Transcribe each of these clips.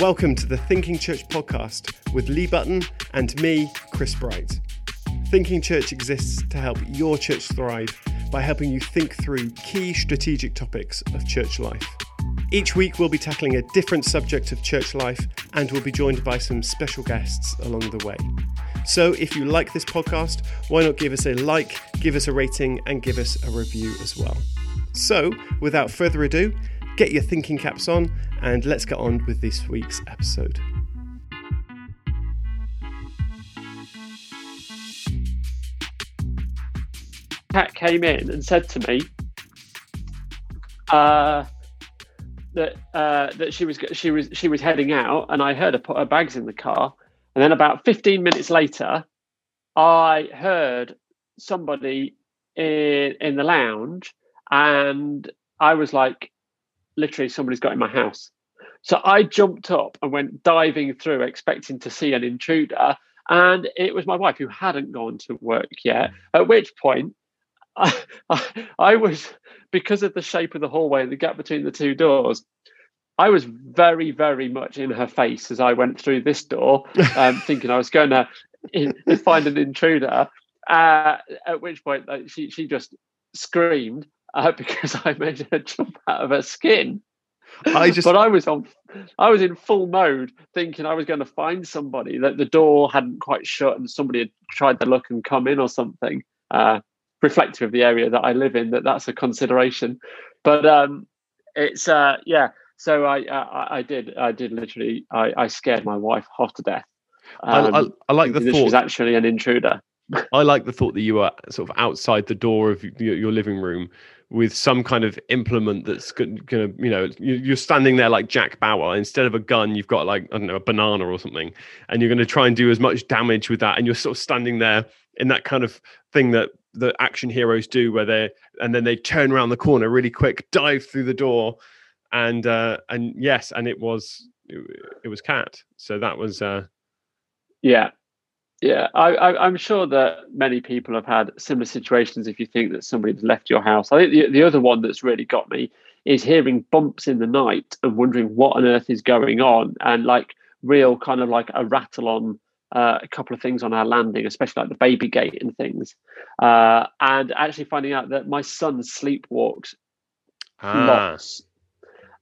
Welcome to the Thinking Church podcast with Lee Button and me, Chris Bright. Thinking Church exists to help your church thrive by helping you think through key strategic topics of church life. Each week, we'll be tackling a different subject of church life and we'll be joined by some special guests along the way. So, if you like this podcast, why not give us a like, give us a rating, and give us a review as well? So, without further ado, get your thinking caps on and let's get on with this week's episode. Kat came in and said to me uh, that uh, that she was she was she was heading out, and I heard her put her bags in the car. And then about 15 minutes later, I heard somebody in in the lounge, and I was like, literally, somebody's got in my house. So I jumped up and went diving through, expecting to see an intruder. And it was my wife who hadn't gone to work yet. At which point, I, I, I was, because of the shape of the hallway and the gap between the two doors, I was very, very much in her face as I went through this door, um, thinking I was going to find an intruder. Uh, at which point, like, she she just screamed uh, because I made her jump out of her skin. I just, but I was on, I was in full mode, thinking I was going to find somebody that the door hadn't quite shut and somebody had tried to look and come in or something. Uh, reflective of the area that I live in, that that's a consideration. But um, it's uh, yeah. So I, I, I did I did literally I, I scared my wife half to death. Um, I, I, I, like the this thought. was actually an intruder. I like the thought that you were sort of outside the door of your, your living room with some kind of implement that's going to, you know, you're standing there like Jack Bauer. Instead of a gun, you've got like, I don't know, a banana or something. And you're going to try and do as much damage with that. And you're sort of standing there in that kind of thing that the action heroes do, where they and then they turn around the corner really quick, dive through the door. And, uh, and yes, and it was, it, it was Cat. So that was, uh, yeah, yeah, I, I, am sure that many people have had similar situations. If you think that somebody's left your house, I think the, the other one that's really got me is hearing bumps in the night and wondering what on earth is going on, and like real kind of like a rattle on uh, a couple of things on our landing, especially like the baby gate and things, uh, and actually finding out that my son sleepwalks ah. lots.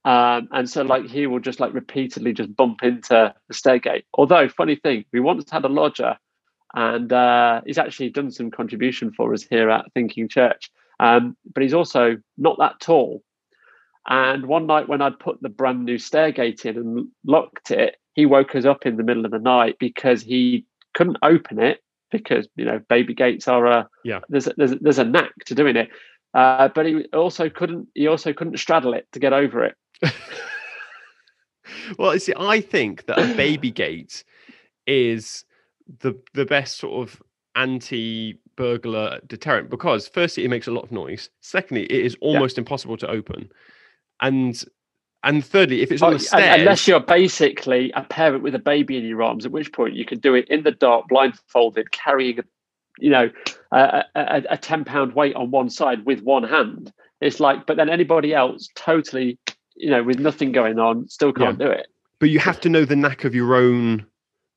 Um, and so like he will just like repeatedly just bump into the stairgate. Although funny thing, we once had a lodger and uh, he's actually done some contribution for us here at Thinking Church. Um, but he's also not that tall. And one night when I'd put the brand new stairgate in and locked it, he woke us up in the middle of the night because he couldn't open it because you know baby gates are a yeah there's a, there's, there's a knack to doing it. Uh, but he also couldn't he also couldn't straddle it to get over it. well, see, I think that a baby gate is the the best sort of anti burglar deterrent because firstly it makes a lot of noise secondly it is almost yeah. impossible to open and and thirdly if it's on oh, the stairs unless you're basically a parent with a baby in your arms at which point you can do it in the dark blindfolded carrying a you know a, a, a 10 pound weight on one side with one hand it's like but then anybody else totally you know with nothing going on still can't yeah. do it but you have to know the knack of your own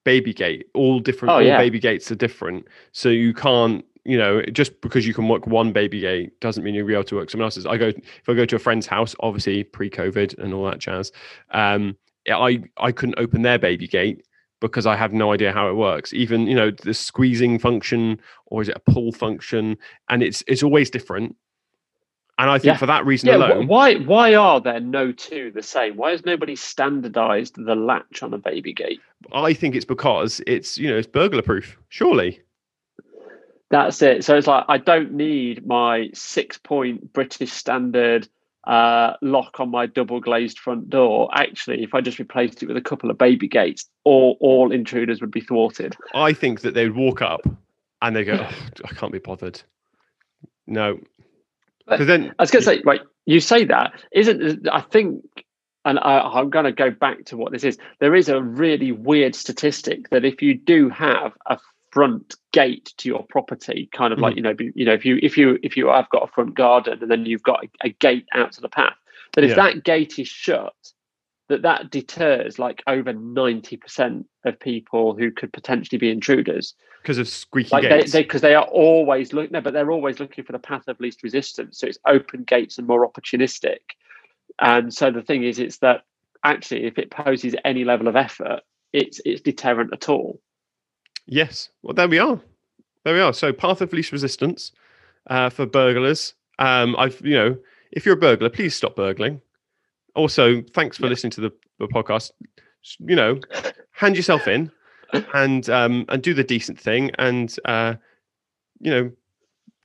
baby gate all different oh, all yeah. baby gates are different. So you can't you know just because you can work one baby gate doesn't mean you'll be able to work someone else's. I go if i go to a friend's house obviously pre-covid and all that jazz um i i couldn't open their baby gate because i have no idea how it works. Even you know the squeezing function or is it a pull function? And it's it's always different and I think yeah. for that reason yeah, alone, why why are there no two the same? Why has nobody standardised the latch on a baby gate? I think it's because it's you know it's burglar proof. Surely. That's it. So it's like I don't need my six point British standard uh, lock on my double glazed front door. Actually, if I just replaced it with a couple of baby gates, all all intruders would be thwarted. I think that they would walk up and they go, oh, I can't be bothered. No, because then I was going to say, right, you say that isn't? I think, and I, am going to go back to what this is. There is a really weird statistic that if you do have a front gate to your property, kind of mm. like you know, you know, if you if you if you have got a front garden and then you've got a, a gate out to the path, that if yeah. that gate is shut, that that deters like over 90% of people who could potentially be intruders because of squeaky like gates. they because they, are always looking no but they're always looking for the path of least resistance so it's open gates and more opportunistic and so the thing is it's that actually if it poses any level of effort it's it's deterrent at all yes. Well, there we are. There we are. So path of least resistance uh, for burglars. Um, I've you know, if you're a burglar, please stop burgling. Also, thanks for Yeah. listening to the, the podcast. You know, hand yourself in and um, and do the decent thing, and uh, you know,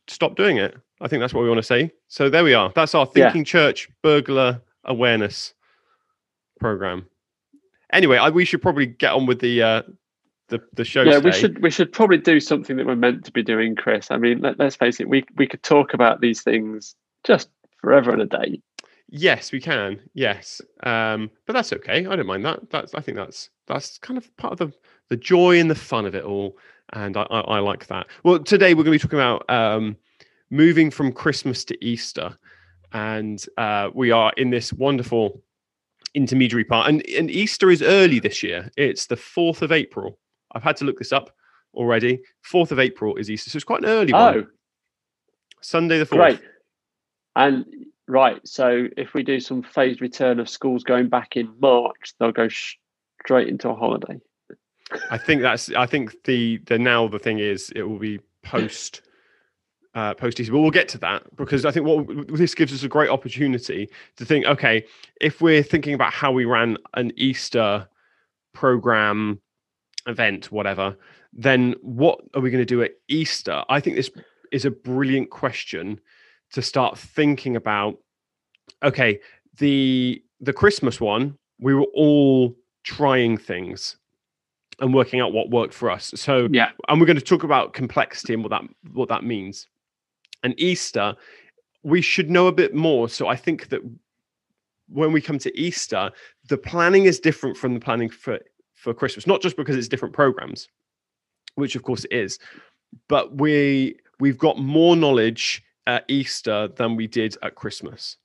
stop doing it. I think that's what we want to say. So there we are. That's our Yeah. Thinking Church burglar awareness program. Anyway, I, we should probably get on with the uh, the the show. yeah we should we should probably do something that we're meant to be doing chris i mean let, let's face it we we could talk about these things just forever and a day Yes, we can. Yes, um, but that's okay. I don't mind that. That's I think that's that's kind of part of the the joy and the fun of it all, and I, I, I like that. Well, today we're going to be talking about um, moving from Christmas to Easter, and uh, we are in this wonderful intermediary part. And, and Easter is early this year. It's the fourth of April. I've had to look this up already. Fourth of April is Easter, so it's quite an early oh one. Sunday the fourth. great and right so if we do some phased return of schools going back in march they'll go straight into a holiday I think that's. I think the the now the thing is it will be post uh, post Easter, but we'll get to that because I think what this gives us a great opportunity to think. Okay, if we're thinking about how we ran an Easter program, event, whatever, then what are we going to do at Easter? I think this is a brilliant question to start thinking about. Okay, the the Christmas one, we were all trying things and working out what worked for us. So yeah and we're going to talk about complexity and what that what that means. And Easter, we should know a bit more. So I think that when we come to Easter, the planning is different from the planning for for Christmas, not just because it's different programs, which of course it is, but we we've got more knowledge at Easter than we did at Christmas.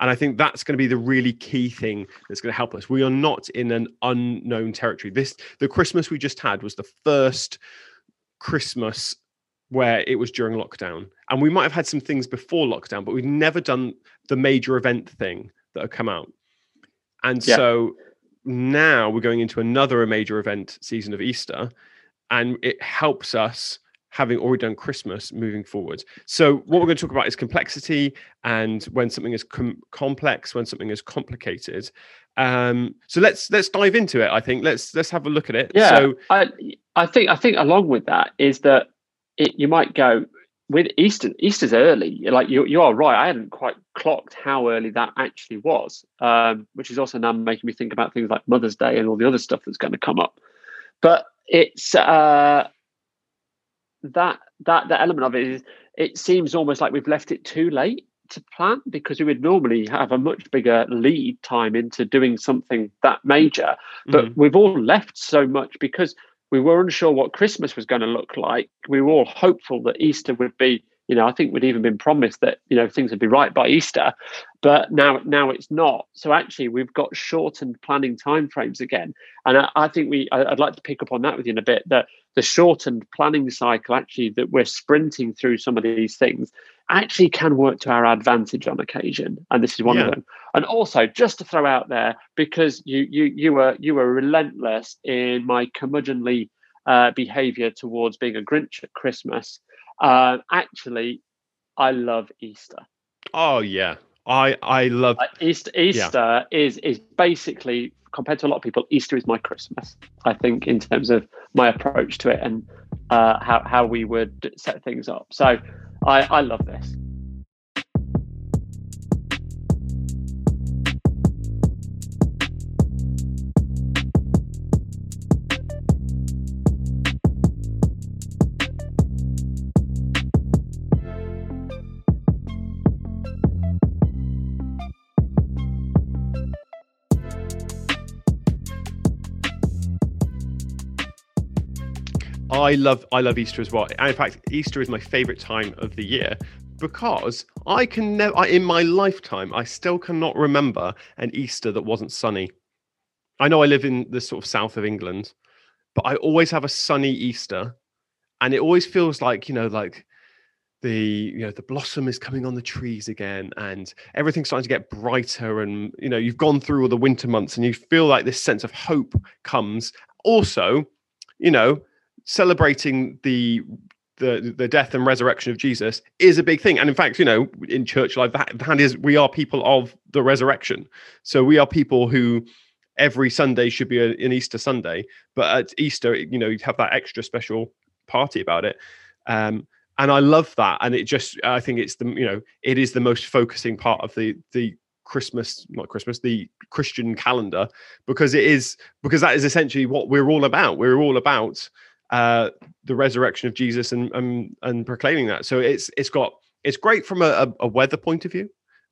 And I think that's going to be the really key thing that's going to help us. We are not in an unknown territory. This the Christmas we just had was the first Christmas where it was during lockdown. And we might have had some things before lockdown, but we've never done the major event thing that have come out. And Yeah. so now we're going into another major event season of Easter, and it helps us having already done Christmas moving forward. So what we're going to talk about is complexity and when something is com- complex, when something is complicated. Um, so let's let's dive into it. I think let's let's have a look at it. yeah So i i think i think along with that is that it, you might go with easter easter's early like you, you are right i hadn't quite clocked how early that actually was um, which is also now making me think about things like mother's day and all the other stuff that's going to come up but it's uh that that the element of it is it seems almost like we've left it too late to plan because we would normally have a much bigger lead time into doing something that major. But mhm. we've all left so much because we were unsure what christmas was going to look like. We were all hopeful that easter would be you know i think we'd even been promised that you know things would be right by easter but now now it's not. So actually we've got shortened planning timeframes again. And I, I think we I, i'd like to pick up on that with you in a bit that the shortened planning cycle actually that we're sprinting through some of these things actually can work to our advantage on occasion and this is one Yeah. of them and also just to throw out there because you you you were you were relentless in my curmudgeonly uh, behavior towards being a grinch at christmas uh, actually i love easter oh yeah. I I love like easter easter is is basically compared to a lot of people easter is my christmas i think in terms of my approach to it and uh, how, how we would set things up. So i i love this I love I love Easter as well. And in fact, Easter is my favorite time of the year because I can never in my lifetime I still cannot remember an Easter that wasn't sunny. I know I live in the sort of south of England, but I always have a sunny Easter, and it always feels like you know, like the you know the blossom is coming on the trees again and everything's starting to get brighter and you know you've gone through all the winter months and you feel like this sense of hope comes also you know celebrating the the the death and resurrection of Jesus is a big thing. And in fact, you know, in church life, that, that is we are people of the resurrection. So we are people who every Sunday should be a, an Easter Sunday, but at Easter, you know, you have that extra special party about it. Um, and I love that. And it just, I think it's the, you know, it is the most focusing part of the the Christmas, not Christmas, the Christian calendar, because it is because that is essentially what we're all about. We're all about uh, the resurrection of Jesus and, and and proclaiming that. So it's it's got it's great from a, a weather point of view,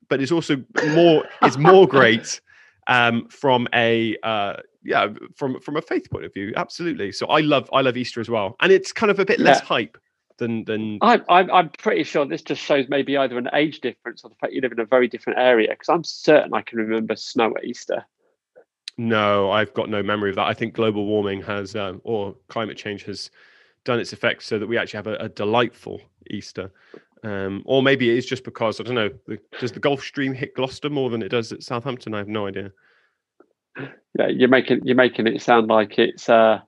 but it's also more it's more great um, from a uh, yeah from from a faith point of view. Absolutely. So I love I love Easter as well, and it's kind of a bit less hype than than. I'm, I'm I'm pretty sure this just shows maybe either an age difference or the fact you live in a very different area. Because I'm certain I can remember snow at Easter. No, I've got no memory of that. I think global warming has, um, or climate change has done its effect so that we actually have a, a delightful Easter. Um, or maybe it is just because, I don't know, the, does the Gulf Stream hit Gloucester more than it does at Southampton? I have no idea. Yeah, you're making you're making it sound like it's uh,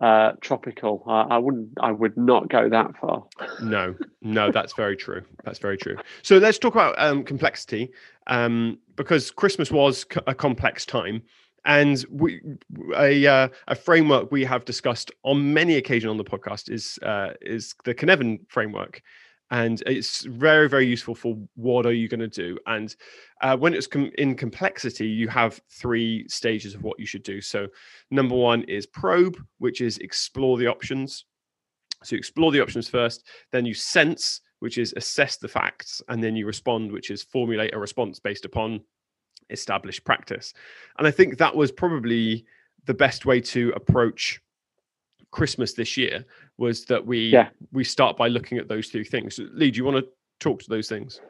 uh, tropical. I, I, wouldn't. I would not go that far. No, no, that's very true. That's very true. So let's talk about um, complexity, um, because Christmas was a complex time, and we, a, uh, a framework we have discussed on many occasions on the podcast is uh, is the Cynefin framework, and it's very very useful for what are you going to do. And uh, when it's com- in complexity, you have three stages of what you should do. So number one is probe, which is explore the options. So you explore the options first, then you sense, which is assess the facts, and then you respond, which is formulate a response based upon established practice. And I think that was probably the best way to approach Christmas this year was that we yeah. we start by looking at those two things. Lee, do you want to talk to those things?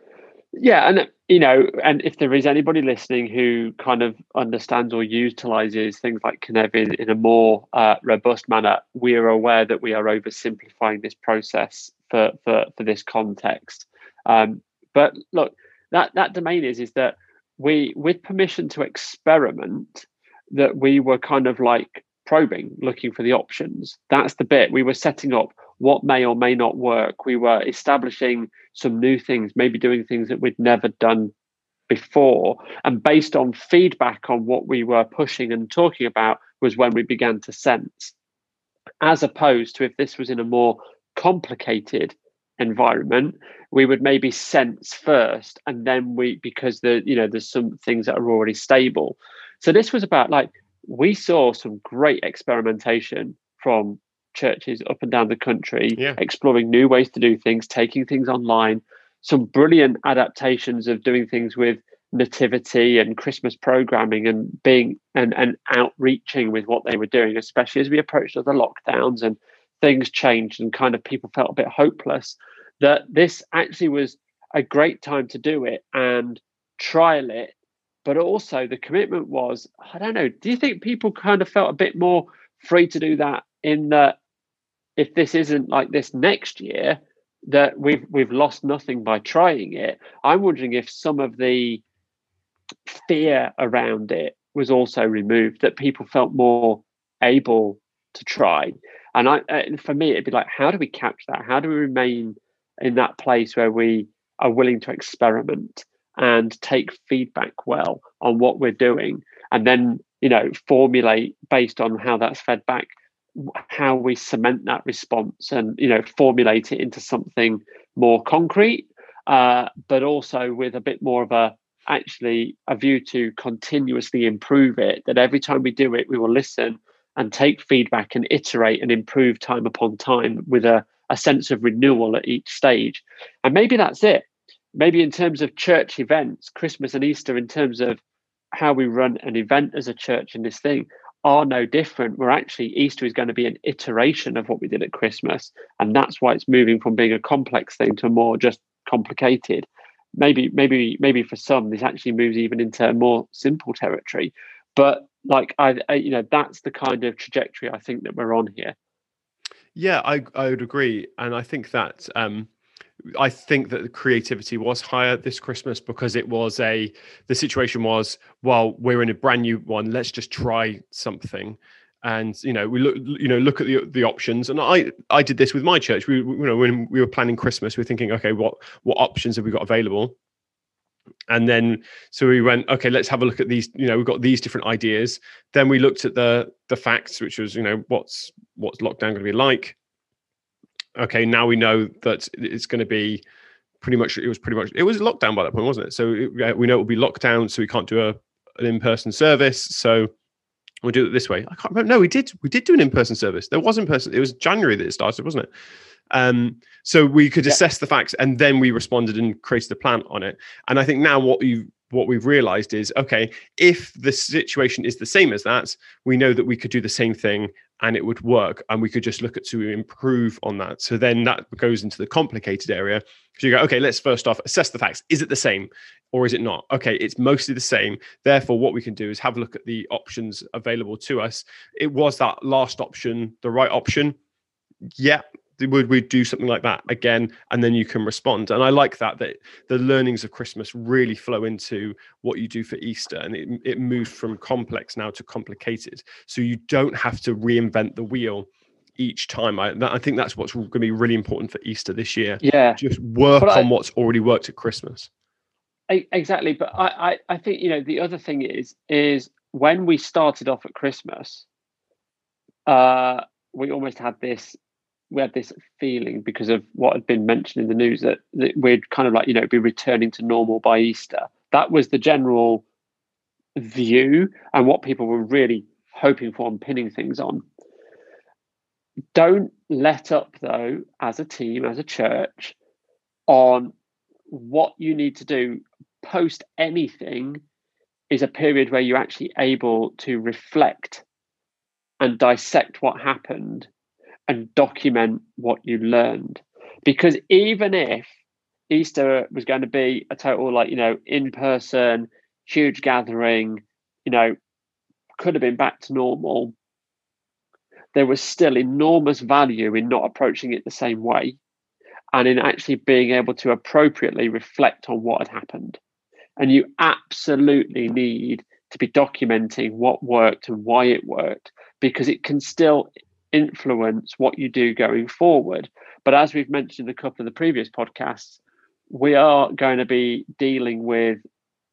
Yeah, and you know, and if there is anybody listening who kind of understands or utilizes things like Cynefin in a more uh, robust manner, we are aware that we are oversimplifying this process for for for this context. Um, but look, that that domain is is that we, with permission to experiment, that we were kind of like probing, looking for the options. That's the bit we were setting up what may or may not work. We were establishing some new things, maybe doing things that we'd never done before. And based on feedback on what we were pushing and talking about, was when we began to sense. As opposed to if this was in a more complicated environment we would maybe sense first and then we because the you know there's some things that are already stable so this was about like we saw some great experimentation from churches up and down the country yeah. exploring new ways to do things taking things online some brilliant adaptations of doing things with nativity and christmas programming and being and and outreaching with what they were doing especially as we approached other lockdowns and things changed and kind of people felt a bit hopeless, that this actually was a great time to do it and trial it. But also, the commitment was I don't know, do you think people kind of felt a bit more free to do that in that if this isn't like this next year, that we've we've lost nothing by trying it. I'm wondering if some of the fear around it was also removed, that people felt more able to try. And I, uh, for me, it'd be like, how do we catch that? How do we remain in that place where we are willing to experiment and take feedback well on what we're doing, and then you know formulate based on how that's fed back how we cement that response and you know formulate it into something more concrete uh, but also with a bit more of a actually a view to continuously improve it that every time we do it we will listen and take feedback and iterate and improve time upon time with a, a sense of renewal at each stage. And maybe that's it. Maybe in terms of church events, Christmas and Easter, in terms of how we run an event as a church in this thing, are no different. We're actually, Easter is going to be an iteration of what we did at Christmas. And that's why it's moving from being a complex thing to more just complicated. Maybe, maybe, maybe for some, this actually moves even into more simple territory. But like I, I, you know, that's the kind of trajectory I think that we're on here. Yeah, I I would agree, and I think that um, I think that the creativity was higher this Christmas because it was a the situation was well we're in a brand new one let's just try something. And you know we look you know look at the the options and I I did this with my church we you know when we were planning Christmas we are thinking okay what what options have we got available and then so we went okay let's have a look at these you know we've got these different ideas. Then we looked at the the facts which was you know what's what's lockdown going to be like? Okay now we know that it's going to be pretty much it was pretty much it was lockdown by that point wasn't it? So it, we know it will be lockdown so we can't do a an in-person service. So we'll do it this way. I can't remember no we did we did do an in-person service. There was in person it was january that it started wasn't it um, so we could assess the facts and then we responded and created a plan on it. And I think now what you what we've realized is okay, if the situation is the same as that, we know that we could do the same thing and it would work and we could just look at to improve on that. So then that goes into the complicated area. So you go, okay, let's first off assess the facts. Is it the same or is it not? Okay, it's mostly the same. Therefore, what we can do is have a look at the options available to us. It was that last option the right option? Yeah, would we do something like that again? And then you can respond. And i like that that the learnings of christmas really flow into what you do for easter and it, it moved from complex now to complicated. So you don't have to reinvent the wheel each time. I, I think that's what's going to be really important for easter this year. Yeah. Just work but on I, what's already worked at christmas. Exactly. But I, I i think you know the other thing is is when we started off at christmas uh we almost had this we had this feeling because of what had been mentioned in the news that, that we'd kind of like you know be returning to normal by Easter. That was the general view and what people were really hoping for and pinning things on. Don't let up though, as a team, as a church, on what you need to do post anything is a period where you're actually able to reflect and dissect what happened and document what you learned. Because even if Easter was going to be a total, like, you know, in person, huge gathering, you know, could have been back to normal, there was still enormous value in not approaching it the same way and in actually being able to appropriately reflect on what had happened. And you absolutely need to be documenting what worked and why it worked because it can still influence what you do going forward. But as we've mentioned in a couple of the previous podcasts, we are going to be dealing with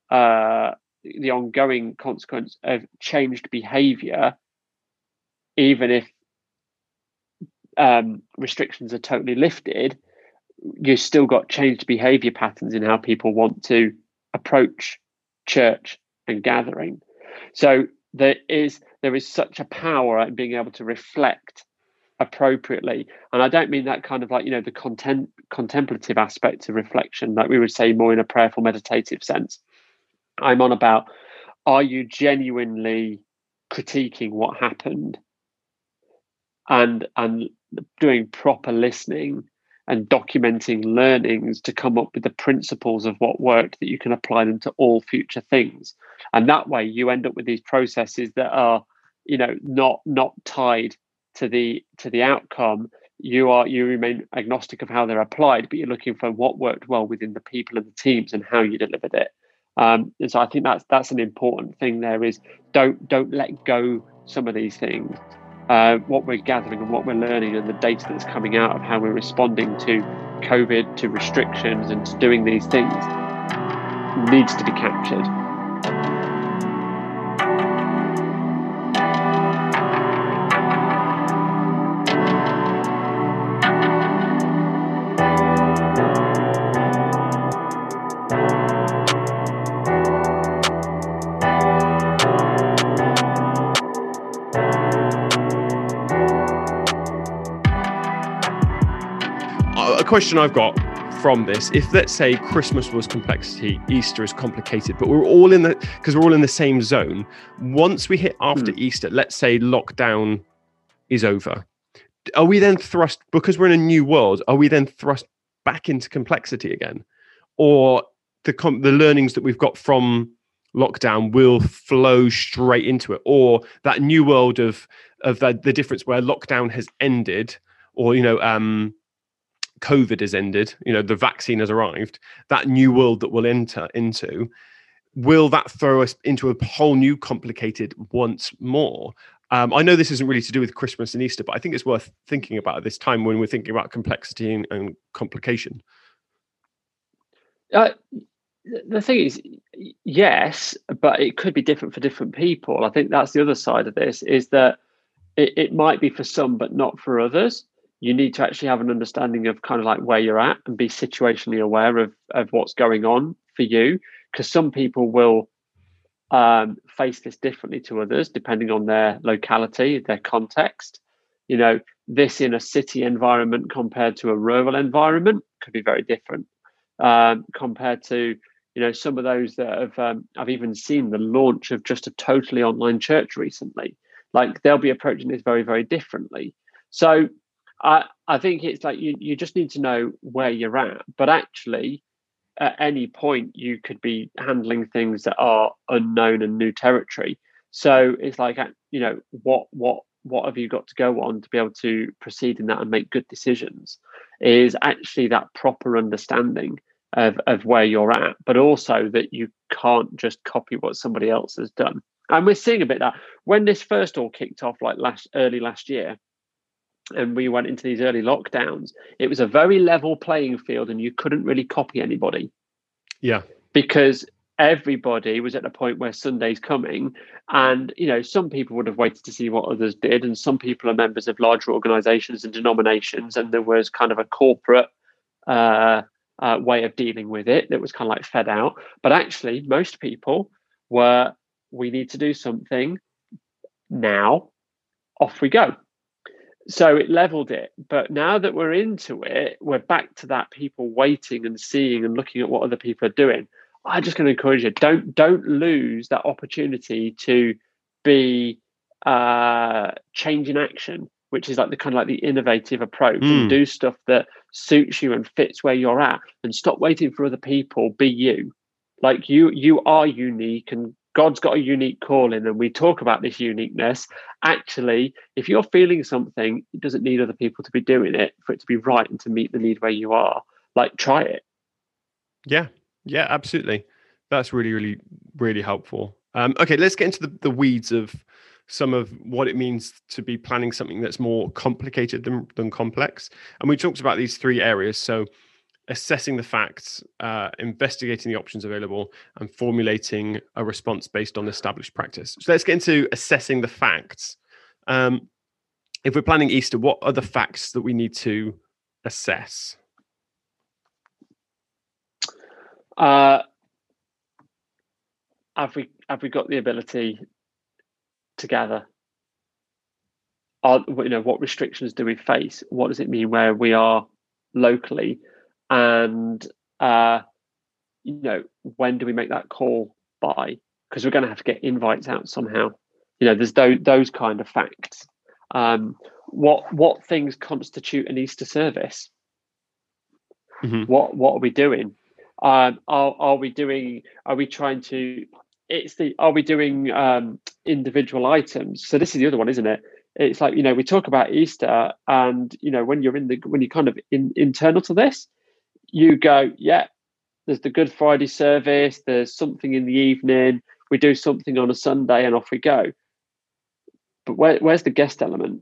uh, the ongoing consequence of changed behavior, even if um, restrictions are totally lifted, you've still got changed behavior patterns in how people want to approach church and gathering. So there is there is such a power in being able to reflect appropriately. And i don't mean that kind of like you know the content contemplative aspect of reflection like we would say more in a prayerful meditative sense. I'm on about are you genuinely critiquing what happened? And and doing proper listening and documenting learnings to come up with the principles of what worked that you can apply them to all future things. And that way you end up with these processes that are you know not not tied to the to the outcome you are you remain agnostic of how they're applied but you're looking for what worked well within the people and the teams and how you delivered it. Um, and so i think that's that's an important thing there is don't don't let go some of these things. Uh, what we're gathering and what we're learning and the data that's coming out of how we're responding to covid to restrictions and to doing these things needs to be captured question I've got from this if let's say christmas was complexity easter is complicated but we're all in the because we're all in the same zone. Once we hit after hmm. easter let's say lockdown is over are we then thrust because we're in a new world are we then thrust back into complexity again? Or the com- the learnings that we've got from lockdown will flow straight into it? Or that new world of of the, the difference where lockdown has ended or you know um covid has ended you know the vaccine has arrived that new world that we'll enter into will that throw us into a whole new complicated once more um, I know this isn't really to do with Christmas and Easter, but I think it's worth thinking about at this time when we're thinking about complexity and, and complication. Uh, the thing is, yes, but it could be different for different people. I think that's the other side of this is that it, it might be for some, but not for others. You need to actually have an understanding of kind of like where you're at and be situationally aware of, of what's going on for you. Because some people will um, face this differently to others depending on their locality, their context. You know, this in a city environment compared to a rural environment could be very different um, compared to you know some of those that have um, I've even seen the launch of just a totally online church recently. Like they'll be approaching this very very differently. So I I think it's like you you just need to know where you're at, but actually at any point you could be handling things that are unknown and new territory. So it's like uh, you know what what what have you got to go on to be able to proceed in that and make good decisions is actually that proper understanding of, of where you're at, but also that you can't just copy what somebody else has done. And we're seeing a bit that when this first all kicked off, like last early last year, and we went into these early lockdowns, it was a very level playing field, and you couldn't really copy anybody. Yeah, because everybody was at a point where Sunday's coming, and you know some people would have waited to see what others did, and some people are members of larger organisations and denominations, and there was kind of a corporate uh, uh, way of dealing with it that was kind of like fed out. But actually, most people were, we need to do something now, off we go. So it leveled it. But now that we're into it, we're back to that people waiting and seeing and looking at what other people are doing. I'm just going to encourage you don't don't lose that opportunity to be uh, change in action which is like the kind of like the innovative approach mm. and hmm. do stuff that suits you and fits where you're at and stop waiting for other people be you like you you are unique and god's got a unique calling and we talk about this uniqueness. Actually if you're feeling something it doesn't need other people to be doing it for it to be right and to meet the need where you are. Like try it. Yeah. Yeah absolutely. That's really really really helpful. Um, okay let's get into the, the weeds of some of what it means to be planning something that's more complicated than, than complex. And we talked about these three areas. So, assessing the facts, uh, investigating the options available, and formulating a response based on established practice. So, let's get into assessing the facts. Um, if we're planning Easter, what are the facts that we need to assess? Uh, have we have we got the ability together? Are you know what restrictions do we face? What does it mean where we are locally, and uh, you know when do we make that call by? Because we're going to have to get invites out somehow. You know, there's those those kind of facts. Um, what what things constitute an Easter service? Mm-hmm. What what are we doing? Um, are are we doing? Are we trying to it's the are we doing um, individual items? So this is the other one, isn't it? It's like you know we talk about Easter, and you know when you're in the when you're kind of in, internal to this, you go, yeah, there's the Good Friday service, there's something in the evening, we do something on a Sunday, and off we go. But where, where's the guest element?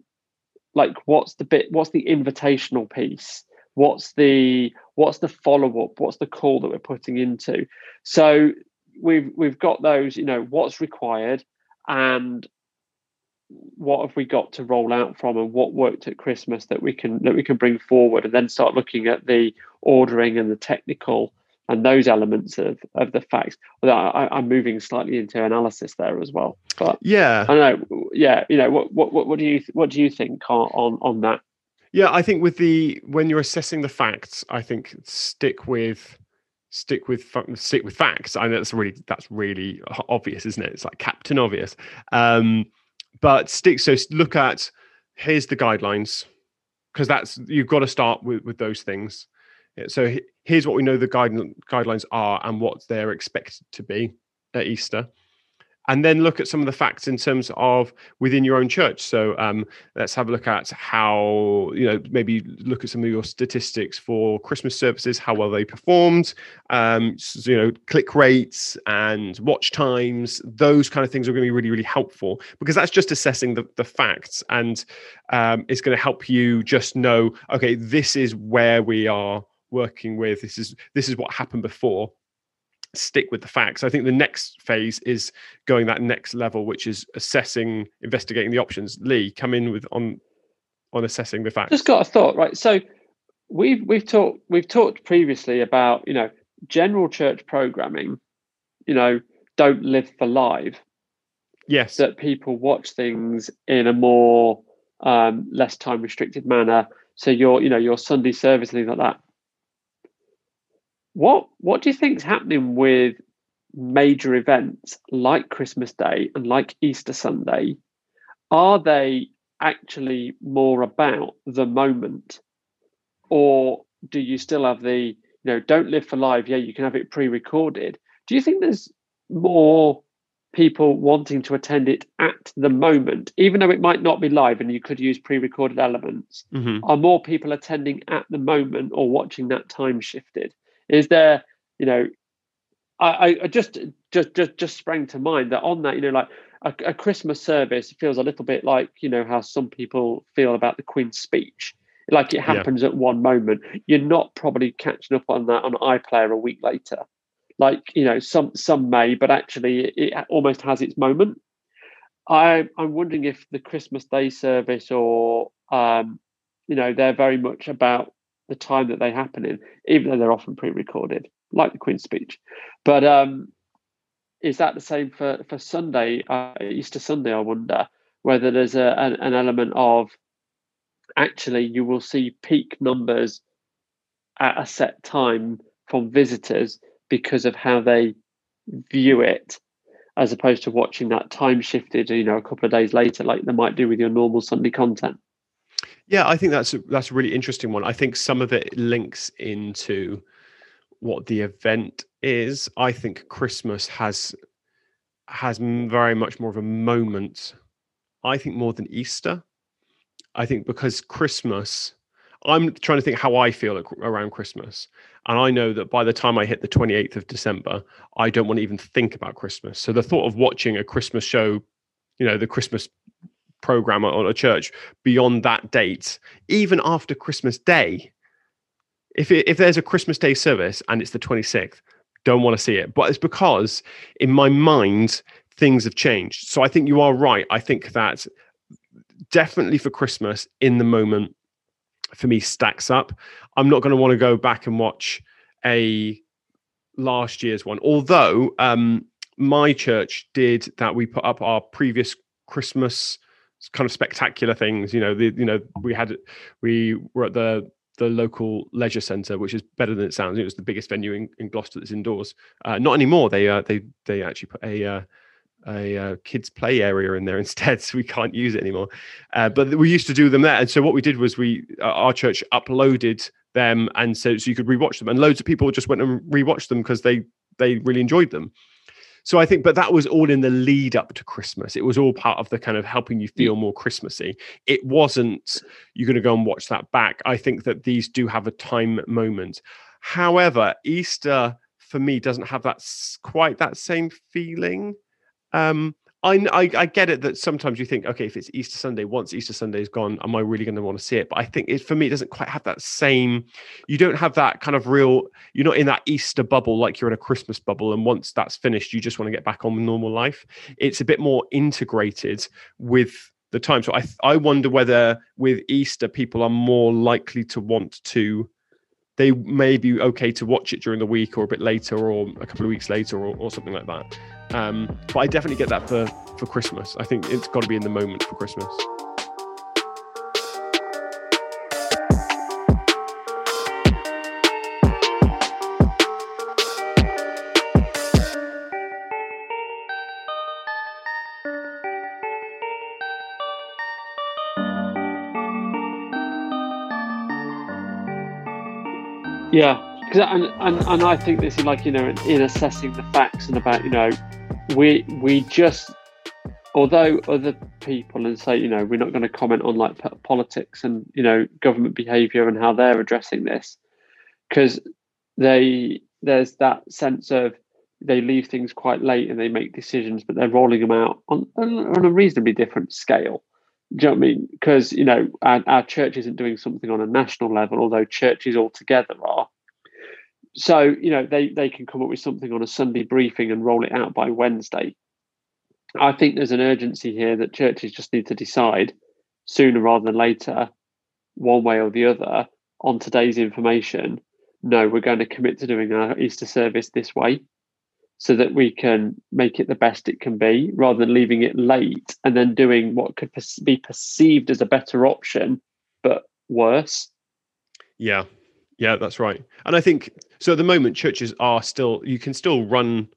Like, what's the bit? What's the invitational piece? What's the what's the follow up? What's the call that we're putting into? So we've we've got those you know what's required and what have we got to roll out from and what worked at christmas that we can that we can bring forward and then start looking at the ordering and the technical and those elements of of the facts I, i'm moving slightly into analysis there as well but yeah i don't know yeah you know what what what do you what do you think on on that yeah i think with the when you're assessing the facts i think stick with stick with stick with facts. I know that's really that's really obvious, isn't it? It's like Captain Obvious. Um, but stick. So look at here's the guidelines because that's you've got to start with with those things. So here's what we know the guide, guidelines are and what they're expected to be. at Easter and then look at some of the facts in terms of within your own church. So um, let's have a look at how you know maybe look at some of your statistics for Christmas services, how well they performed, um, so, you know, click rates and watch times. Those kind of things are going to be really really helpful because that's just assessing the, the facts and um, it's going to help you just know okay this is where we are working with this is this is what happened before stick with the facts. I think the next phase is going that next level, which is assessing, investigating the options. Lee, come in with on on assessing the facts. Just got a thought, right? So we've we've talked we've talked previously about you know general church programming. You know, don't live for live. Yes, that people watch things in a more um, less time restricted manner. So your you know your Sunday service and things like that what what do you think is happening with major events like Christmas Day and like Easter Sunday? Are they actually more about the moment, or do you still have the you know don't live for live? Yeah, you can have it pre-recorded. Do you think there's more people wanting to attend it at the moment, even though it might not be live and you could use pre-recorded elements? Mm-hmm. Are more people attending at the moment or watching that time shifted? Is there, you know, I, I just just just just sprang to mind that on that, you know, like a, a Christmas service feels a little bit like you know how some people feel about the Queen's speech like it happens yeah. at one moment. You're not probably catching up on that on iPlayer a week later. Like you know, some some may, but actually it, it almost has its moment. I I'm wondering if the Christmas Day service or um, you know they're very much about the time that they happen in, even though they're often pre-recorded, like the Queen's speech. But um, is that the same for for Sunday, uh, Easter Sunday? I wonder whether there's a, an, an element of actually you will see peak numbers at a set time from visitors because of how they view it as opposed to watching that time shifted you know a couple of days later like they might do with your normal sunday content yeah, I think that's a, that's a really interesting one. I think some of it links into what the event is. I think Christmas has has very much more of a moment. I think more than Easter. I think because Christmas, I'm trying to think how I feel around Christmas. And I know that by the time I hit the 28th of December, I don't want to even think about Christmas. So the thought of watching a Christmas show, you know, the Christmas program on a church beyond that date, even after Christmas Day. If it, if there's a Christmas Day service and it's the 26th, don't want to see it. But it's because in my mind things have changed. So I think you are right. I think that definitely for Christmas in the moment for me stacks up. I'm not going to want to go back and watch a last year's one. Although um, my church did that, we put up our previous Christmas kind of spectacular things. You know, the you know we had we were at the the local leisure centre, which is better than it sounds. It was the biggest venue in, in Gloucester that's indoors. Uh, not anymore. They uh, they they actually put a uh, a uh, kids play area in there instead, so we can't use it anymore. Uh, but we used to do them there, and so what we did was we uh, our church uploaded them, and so so you could rewatch them, and loads of people just went and rewatched them because they they really enjoyed them. So I think, but that was all in the lead up to Christmas. It was all part of the kind of helping you feel more Christmassy. It wasn't you're going to go and watch that back. I think that these do have a time moment. However, Easter for me doesn't have that quite that same feeling. Um, I, I, I get it that sometimes you think, okay, if it's Easter Sunday, once Easter Sunday is gone, am I really going to want to see it? But I think it for me, it doesn't quite have that same. You don't have that kind of real. You're not in that Easter bubble like you're in a Christmas bubble, and once that's finished, you just want to get back on normal life. It's a bit more integrated with the time. So I I wonder whether with Easter people are more likely to want to they may be okay to watch it during the week or a bit later or a couple of weeks later or, or something like that. Um, but I definitely get that for, for Christmas. I think it's got to be in the moment for Christmas. Yeah, because and, and and I think this is like you know in assessing the facts and about you know we we just although other people and say you know we're not going to comment on like politics and you know government behavior and how they're addressing this because they there's that sense of they leave things quite late and they make decisions but they're rolling them out on, on a reasonably different scale do you know what I mean? Because you know our, our church isn't doing something on a national level, although churches altogether are. So you know they they can come up with something on a Sunday briefing and roll it out by Wednesday. I think there's an urgency here that churches just need to decide sooner rather than later, one way or the other, on today's information. No, we're going to commit to doing our Easter service this way so that we can make it the best it can be rather than leaving it late and then doing what could be perceived as a better option but worse. Yeah. Yeah that's right. And i think so at the moment churches are still you can still run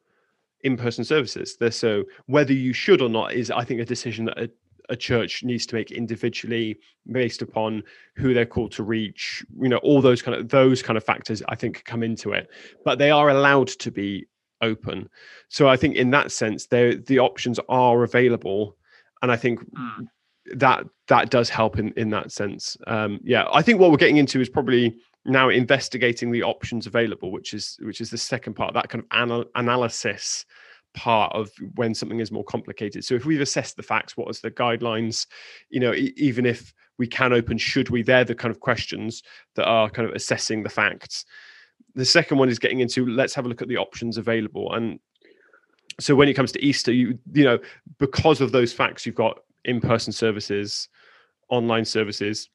in-person services. So whether you should or not is i think a decision that a, a church needs to make individually based upon who they're called to reach you know all those kind of those kind of factors i think come into it. But they are allowed to be open. So I think in that sense, there the options are available, and I think mm. that that does help in in that sense. Um, yeah, I think what we're getting into is probably now investigating the options available, which is which is the second part, that kind of anal- analysis part of when something is more complicated. So if we've assessed the facts, what is the guidelines? You know, e- even if we can open, should we? They're the kind of questions that are kind of assessing the facts the second one is getting into let's have a look at the options available. And so when it comes to easter you you know because of those facts you've got in-person services online services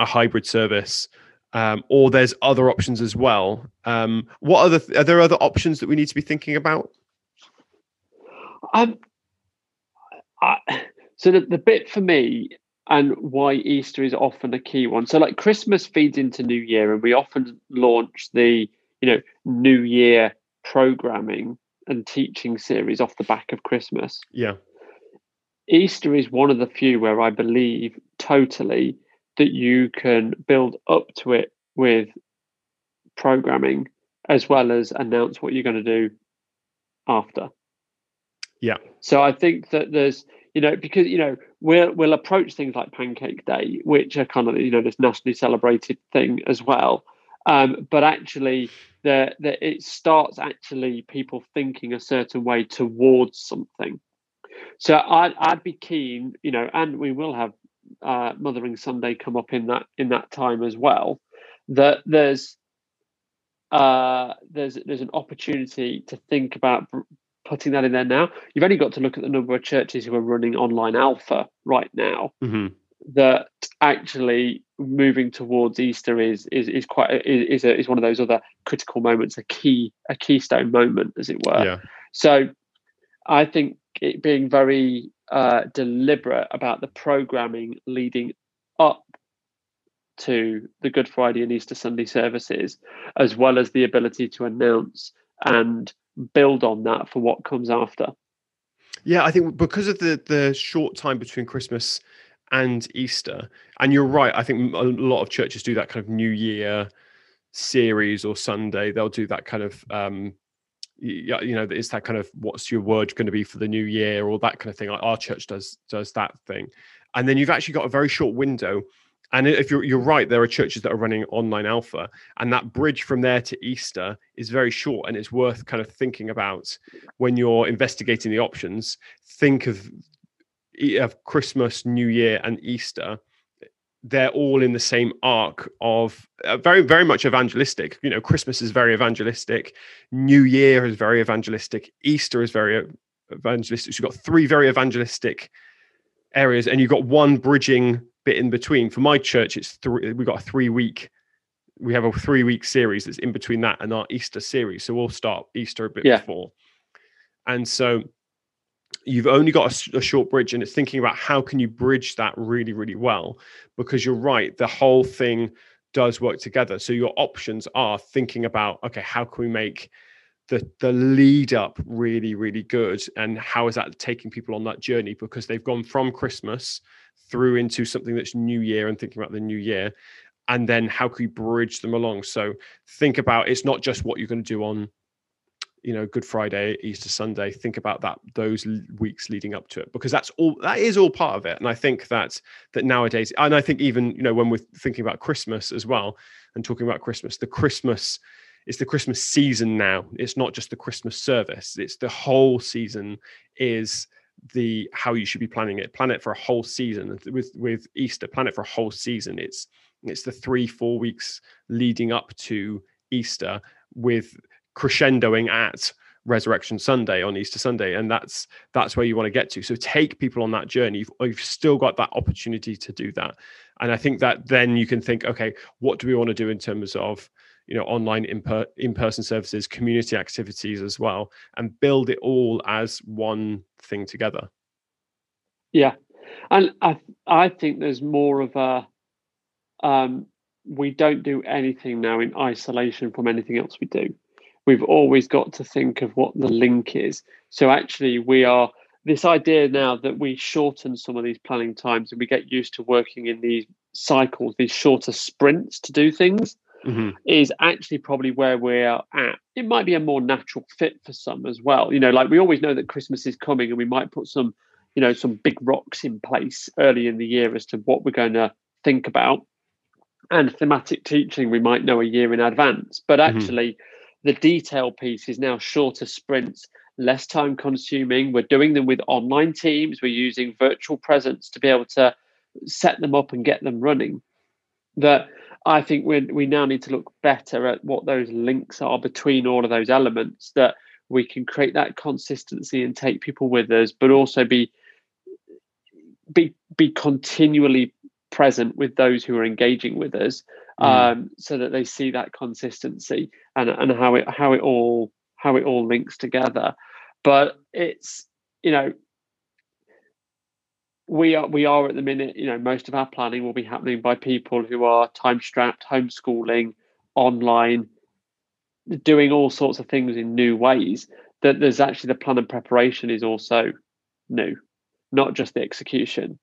a hybrid service um, or there's other options as well. Um, what other are there other options that we need to be thinking about? Um, I, so the, the bit for me and why Easter is often a key one. So like Christmas feeds into New Year and we often launch the, you know, New Year programming and teaching series off the back of Christmas. Yeah. Easter is one of the few where I believe totally that you can build up to it with programming as well as announce what you're going to do after. Yeah. So I think that there's you know, because you know we'll we'll approach things like Pancake Day, which are kind of you know this nationally celebrated thing as well. Um, but actually, the, the it starts actually people thinking a certain way towards something. So I'd I'd be keen, you know, and we will have uh, Mothering Sunday come up in that in that time as well. That there's uh, there's there's an opportunity to think about putting that in there now. You've only got to look at the number of churches who are running online alpha right now. Mm-hmm. That actually moving towards Easter is is is quite is a, is one of those other critical moments, a key a keystone moment, as it were. Yeah. So, I think it being very uh, deliberate about the programming leading up to the Good Friday and Easter Sunday services, as well as the ability to announce and build on that for what comes after. Yeah, I think because of the the short time between Christmas and Easter, and you're right. I think a lot of churches do that kind of New Year series or Sunday. They'll do that kind of um, you know, it's that kind of what's your word going to be for the new year or that kind of thing. Our church does does that thing, and then you've actually got a very short window and if you're you're right, there are churches that are running online alpha, and that bridge from there to Easter is very short, and it's worth kind of thinking about when you're investigating the options. Think of of Christmas, New Year, and Easter. They're all in the same arc of uh, very, very much evangelistic. You know, Christmas is very evangelistic, New Year is very evangelistic, Easter is very evangelistic. So you've got three very evangelistic areas, and you've got one bridging bit in between. For my church, it's three. We've got a three week. We have a three week series that's in between that and our Easter series. So we'll start Easter a bit yeah. before, and so you've only got a, a, short bridge, and it's thinking about how can you bridge that really, really well. Because you're right, the whole thing does work together. So your options are thinking about okay, how can we make the the lead up really really good? And how is that taking people on that journey? Because they've gone from christmas through into something that's new year and thinking about the new year and then how can you bridge them along? So think about it's not just what you're going to do on you know good friday easter sunday. Think about that those weeks leading up to it because that's all that is all part of it. And i think that that nowadays and i think even you know when we're thinking about christmas as well and talking about christmas the christmas it's the christmas season now. It's not just the christmas service. It's the whole season is the how you should be planning it. Plan it for a whole season. With with easter plan it for a whole season. It's it's the three four weeks leading up to easter with crescendoing at resurrection sunday on easter sunday. And that's that's where you want to get to. So take people on that journey. You've, you've, still got that opportunity to do that. And i think that then you can think okay what do we want to do in terms of you know online in in-person services community activities as well and build it all as one thing together yeah and i i think there's more of a um we don't do anything now in isolation from anything else we do we've always got to think of what the link is. So actually, we are this idea now that we shorten some of these planning times and we get used to working in these cycles, these shorter sprints to do things. Mm-hmm. Is actually probably where we're at. It might be a more natural fit for some as well. You know, like we always know that Christmas is coming, and we might put some, you know, some big rocks in place early in the year as to what we're going to think about. And thematic teaching, we might know a year in advance. But mm-hmm. actually, mm-hmm the detail piece is now shorter sprints, less time consuming. We're doing them with online teams. We're using virtual presence to be able to set them up and get them running. That I think we we now need to look better at what those links are between all of those elements that we can create that consistency and take people with us, but also be be be continually present with those who are engaging with us mm. um, so that they see that consistency and and how it how it all how it all links together. But it's you know we are we are at the minute you know most of our planning will be happening by people who are time strapped homeschooling online doing all sorts of things in new ways that there's actually the plan and preparation is also new not just the execution.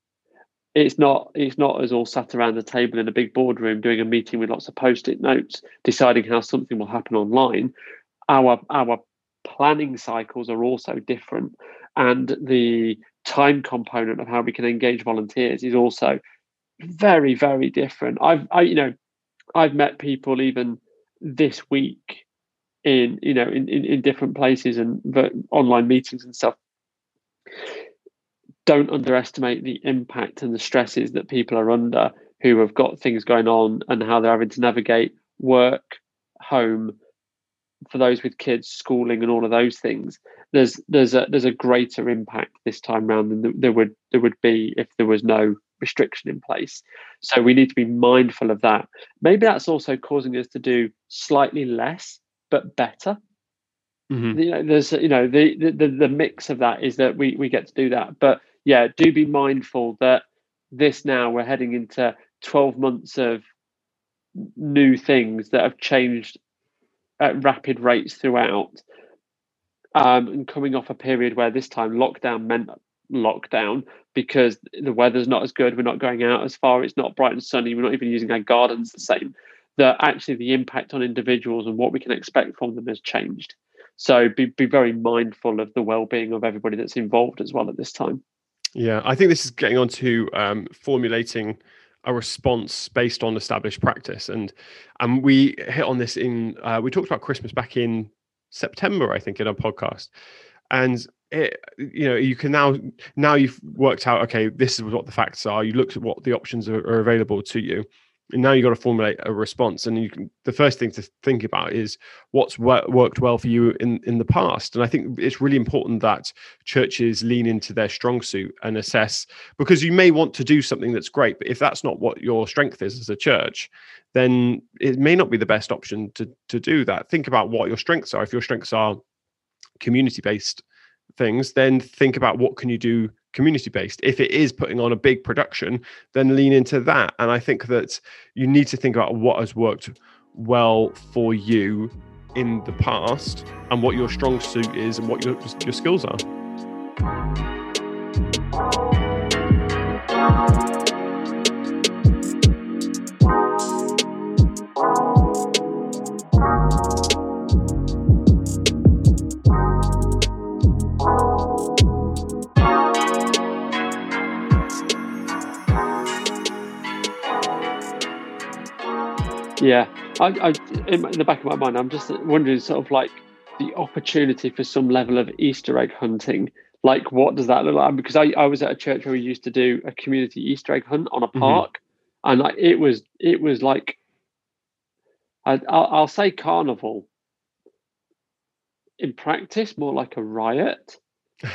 It's not it's not as all sat around the table in a big boardroom doing a meeting with lots of post-it notes deciding how something will happen online. Our our planning cycles are also different and the time component of how we can engage volunteers is also very very different. I've i you know i've met people even this week in you know in in, in different places and online meetings and stuff. Don't underestimate the impact and the stresses that people are under who have got things going on and how they're having to navigate work, home, for those with kids, schooling, and all of those things. There's there's a there's a greater impact this time around than there would there would be if there was no restriction in place. So we need to be mindful of that. Maybe that's also causing us to do slightly less but better. Mm-hmm. You know, there's you know the, the the mix of that is that we we get to do that, but yeah, do be mindful that this now we're heading into 12 months of new things that have changed at rapid rates throughout. Um, and coming off a period where this time lockdown meant lockdown because the weather's not as good, we're not going out as far, it's not bright and sunny, we're not even using our gardens the same. That actually the impact on individuals and what we can expect from them has changed. So be, be very mindful of the well-being of everybody that's involved as well at this time. Yeah, I think this is getting on to um, formulating a response based on established practice, and and we hit on this in uh, we talked about Christmas back in September, I think, in our podcast, and it, you know you can now now you've worked out okay this is what the facts are. You looked at what the options are, are available to you and now you've got to formulate a response. And you can the first thing to think about is what's wor- worked well for you in in the past. And i think it's really important that churches lean into their strong suit and assess because you may want to do something that's great but if that's not what your strength is as a church then it may not be the best option to to do that. Think about what your strengths are. If your strengths are community based things then think about what can you do community based. If it is putting on a big production, then lean into that. And I think that you need to think about what has worked well for you in the past and what your strong suit is and what your, your skills are. Yeah, I, I in the back of my mind, I'm just wondering, sort of like the opportunity for some level of Easter egg hunting. Like, what does that look like? Because I, I was at a church where we used to do a community Easter egg hunt on a Mm-hmm. park, and like it was, it was like, I, I'll, I'll say carnival. In practice, more like a riot,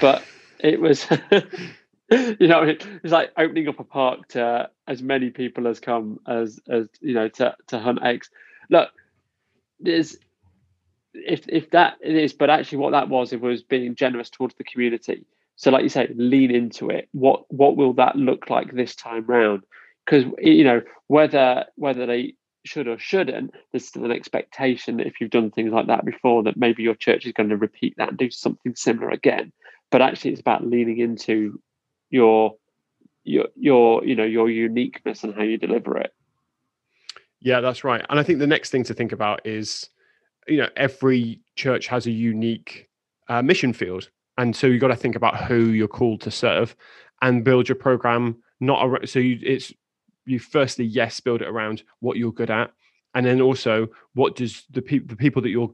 but it was. you know, it was like opening up a park to as many people as come as as you know to to hunt eggs. Look, there's if if that is, but actually what that was, it was being generous towards the community. So, like you say, lean into it. What what will that look like this time round? Because you know whether whether they should or shouldn't, there's still an expectation that if you've done things like that before, that maybe your church is going to repeat that and do something similar again. But actually, it's about leaning into your your your you know your uniqueness and how you deliver it. Yeah, that's right. And I think the next thing to think about is, you know, every church has a unique uh, mission field, and so you've got to think about who you're called to serve, and build your program not around. So you, it's you firstly, yes, build it around what you're good at, and then also what does the people the people that you're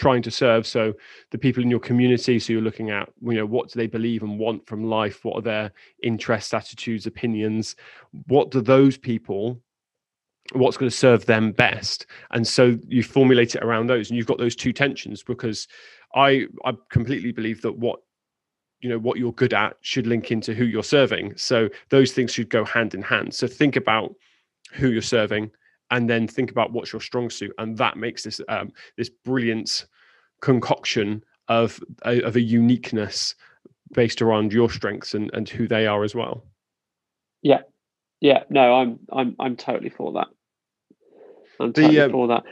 trying to serve so the people in your community so you're looking at you know what do they believe and want from life? What are their interests attitudes opinions? What do those people what's going to serve them best? And so you formulate it around those and you've got those two tensions because i i completely believe that what you know what you're good at should link into who you're serving. So those things should go hand in hand. So think about who you're serving and then think about what's your strong suit and that makes this um, this brilliant concoction of a, of a uniqueness based around your strengths and, and who they are as well. Yeah, yeah. No, I'm I'm I'm totally for that. I'm The, totally um, for that.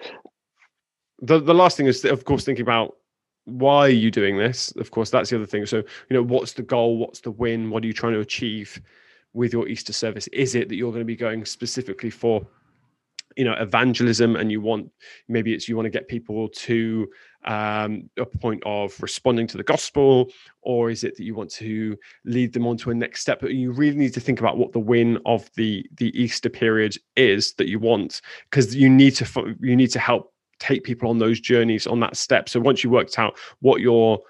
the the last thing is of course thinking about why are you doing this? Of course that's the other thing. So you know what's the goal? What's the win? What are you trying to achieve with your easter service? Is it that you're going to be going specifically for you know evangelism and you want maybe it's you want to get people to um, a point of responding to the gospel or is it that you want to lead them on to a next step? But you really need to think about what the win of the the easter period is that you want because you need to you need to help take people on those journeys on that step. So once you worked out what your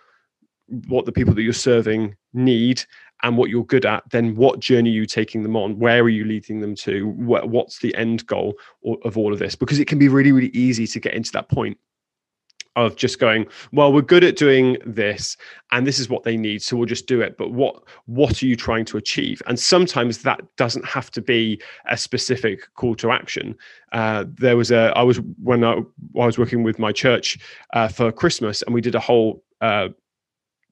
what the people that you're serving need and what you're good at then what journey are you taking them on? Where are you leading them to? What's the end goal of all of this? Because it can be really really easy to get into that point of just going well we're good at doing this and this is what they need so we'll just do it. But what what are you trying to achieve? And sometimes that doesn't have to be a specific call to action. Uh, there was a i was when i, I was working with my church uh, for christmas and we did a whole uh,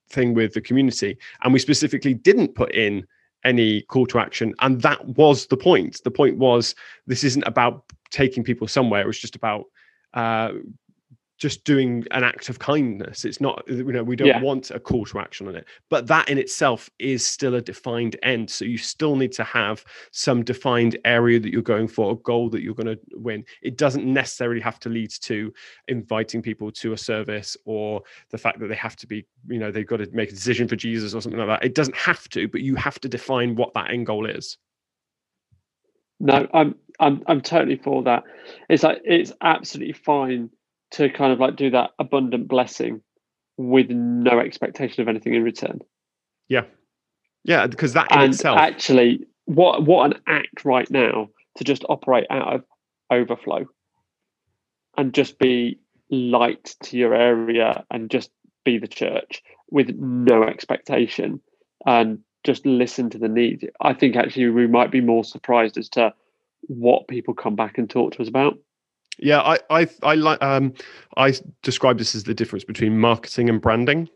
thing with the community. And we specifically didn't put in any call to action. And that was the point. The point was this isn't about taking people somewhere. It was just about uh, just doing an act of kindness. It's not you know we don't Yeah. want a call to action on it. But that in itself is still a defined end. So you still need to have some defined area that you're going for a goal that you're going to win. It doesn't necessarily have to lead to inviting people to a service or the fact that they have to be you know they've got to make a decision for jesus or something like that. It doesn't have to but you have to define what that end goal is. No, I'm I'm I'm totally for that. It's like it's absolutely fine to kind of like do that abundant blessing with no expectation of anything in return. yeah. Yeah because that in and itself actually what what an act right now to just operate out of overflow and just be light to your area and just be the church with no expectation and just listen to the need. I think actually we might be more surprised as to what people come back and talk to us about Yeah, I I I like um I describe this as the difference between marketing and branding.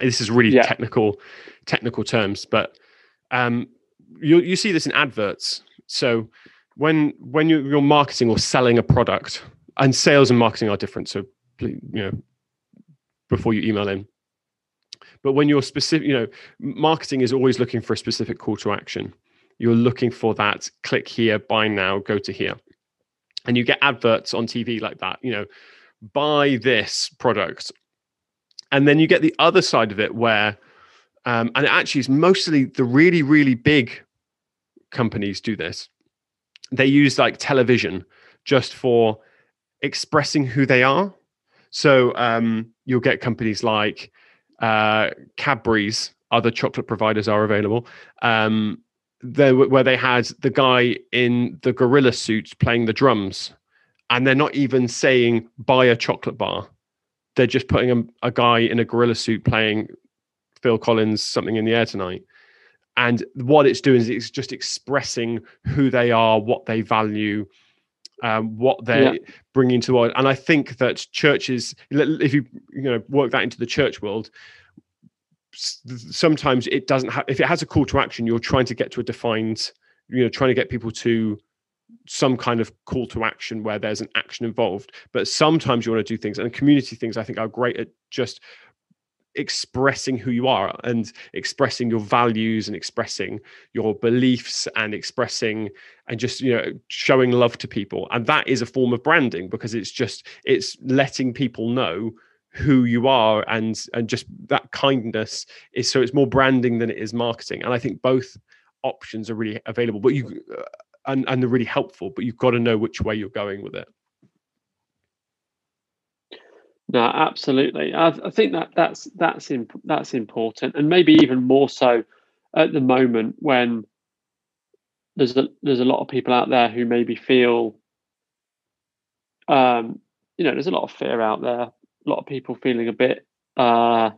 This is really Yeah. technical technical terms, but um you you see this in adverts. So when when you you're marketing or selling a product, and sales and marketing are different. So please, you know before you email in. But when you're specific, you know, marketing is always looking for a specific call to action. You're looking for that click here, buy now, go to here and you get adverts on TV like that, you know, buy this product. And then you get the other side of it where, um, and it actually is mostly the really, really big companies do this. They use like television. just for expressing who they are. So um, you'll get companies like uh, Cadbury's, other chocolate providers are available. Um, there, where they had the guy in the gorilla suit playing the drums, and they're not even saying buy a chocolate bar. They're just putting a, a guy in a gorilla suit playing Phil Collins something in the air tonight. And what it's doing is it's just expressing who they are, what they value, um, what they're yeah. bringing to the world. And I think that churches, if you you know work that into the church world, sometimes it doesn't have. If it has a call to action, you're trying to get to a defined, you know, trying to get people to some kind of call to action where there's an action involved. But sometimes you want to do things, and community things I think are great at just expressing who you are and expressing your values and expressing your beliefs and expressing and just you know showing love to people and that is a form of branding because it's just it's letting people know who you are and and just that kindness is so it's more branding than it is marketing and i think both options are really available but you uh, and and they're really helpful but you've got to know which way you're going with it no, absolutely. I, I, think that that's that's that's important, and maybe even more so at the moment when there's a, there's a lot of people out there who maybe feel, um, you know, there's a lot of fear out there. A lot of people feeling a bit uh,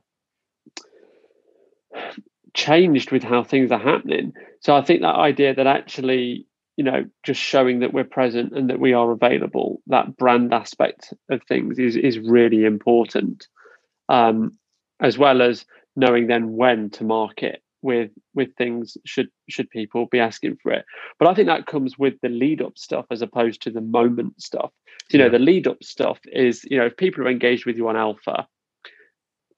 changed with how things are happening. So I think that idea that actually you know just showing that we're present and that we are available that brand aspect of things is is really important um, as well as knowing then when to market with with things should should people be asking for it. But i think that comes with the lead up stuff as opposed to the moment stuff. You know the lead up stuff is you know if people are engaged with you on alpha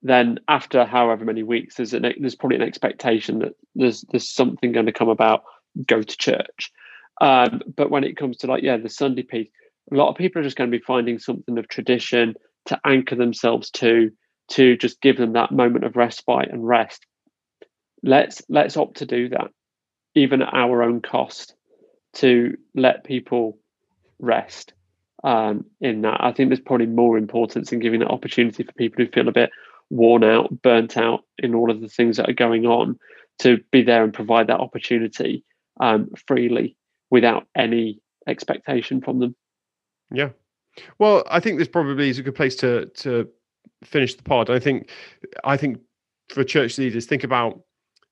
then after however many weeks there's an, there's probably an expectation that there's there's something going to come about go to church. Um, but when it comes to like, yeah, the Sunday piece, a lot of people are just going to be finding something of tradition to anchor themselves to, to just give them that moment of respite and rest. Let's let's opt to do that, even at our own cost, to let people rest um, in that. I think there's probably more importance in giving that opportunity for people who feel a bit worn out, burnt out in all of the things that are going on, to be there and provide that opportunity um, freely without any expectation from them. Yeah. Well, I think this probably is a good place to to finish the pod. I think I think for church leaders, think about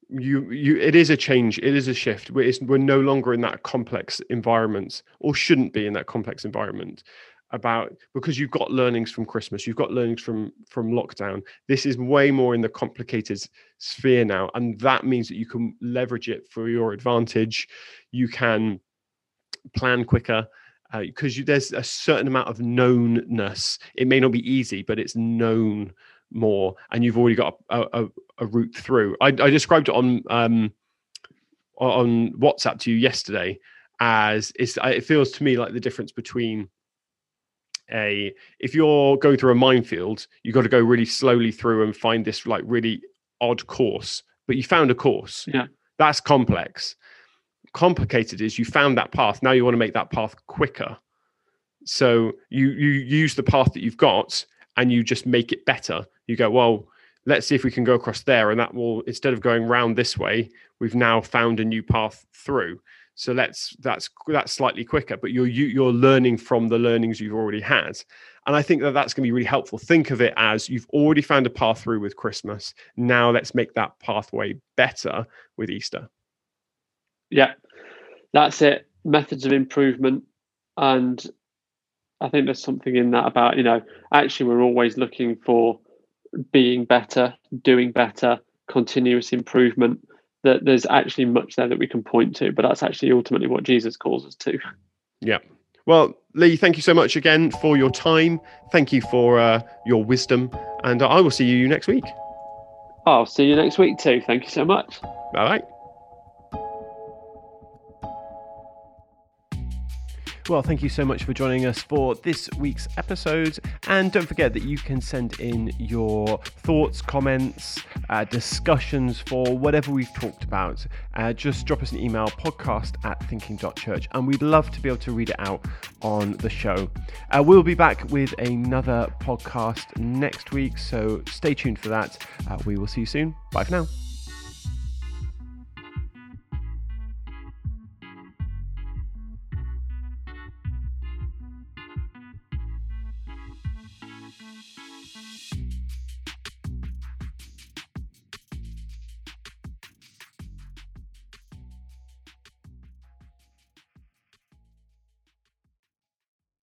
you you it is a change it is a shift we're, we're no longer in that complex environment or shouldn't be in that complex environment about because you've got learnings from christmas you've got learnings from from lockdown this is way more in the complicated sphere now and that means that you can leverage it for your advantage you can plan quicker because uh, there's a certain amount of knownness. It may not be easy, but it's known more, and you've already got a, a, a route through. I, I, described it on um, on WhatsApp to you yesterday as it's, it feels to me like the difference between a if you're going through a minefield, you've got to go really slowly through and find this like really odd course, but you found a course. Yeah, that's complex complicated is you found that path now you want to make that path quicker so you you use the path that you've got and you just make it better. You go well let's see if we can go across there and that will instead of going round this way we've now found a new path through. So let's that's that's slightly quicker but you're you, you're learning from the learnings you've already had. And i think that that's going to be really helpful. Think of it as you've already found a path through with christmas. Now let's make that pathway better with easter. Yeah, that's it. Methods of improvement, and I think there's something in that about you know actually we're always looking for being better, doing better, continuous improvement. That there's actually much there that we can point to, but that's actually ultimately what Jesus calls us to. Yeah. Well, Lee, thank you so much again for your time. Thank you for uh, your wisdom, and I will see you next week. I'll see you next week too. Thank you so much. Bye bye. Well, thank you so much for joining us for this week's episode. And don't forget that you can send in your thoughts, comments, uh, discussions for whatever we've talked about. Uh, just drop us an email podcast at thinking.church and we'd love to be able to read it out on the show. Uh, we'll be back with another podcast next week, so stay tuned for that. Uh, we will see you soon. Bye for now.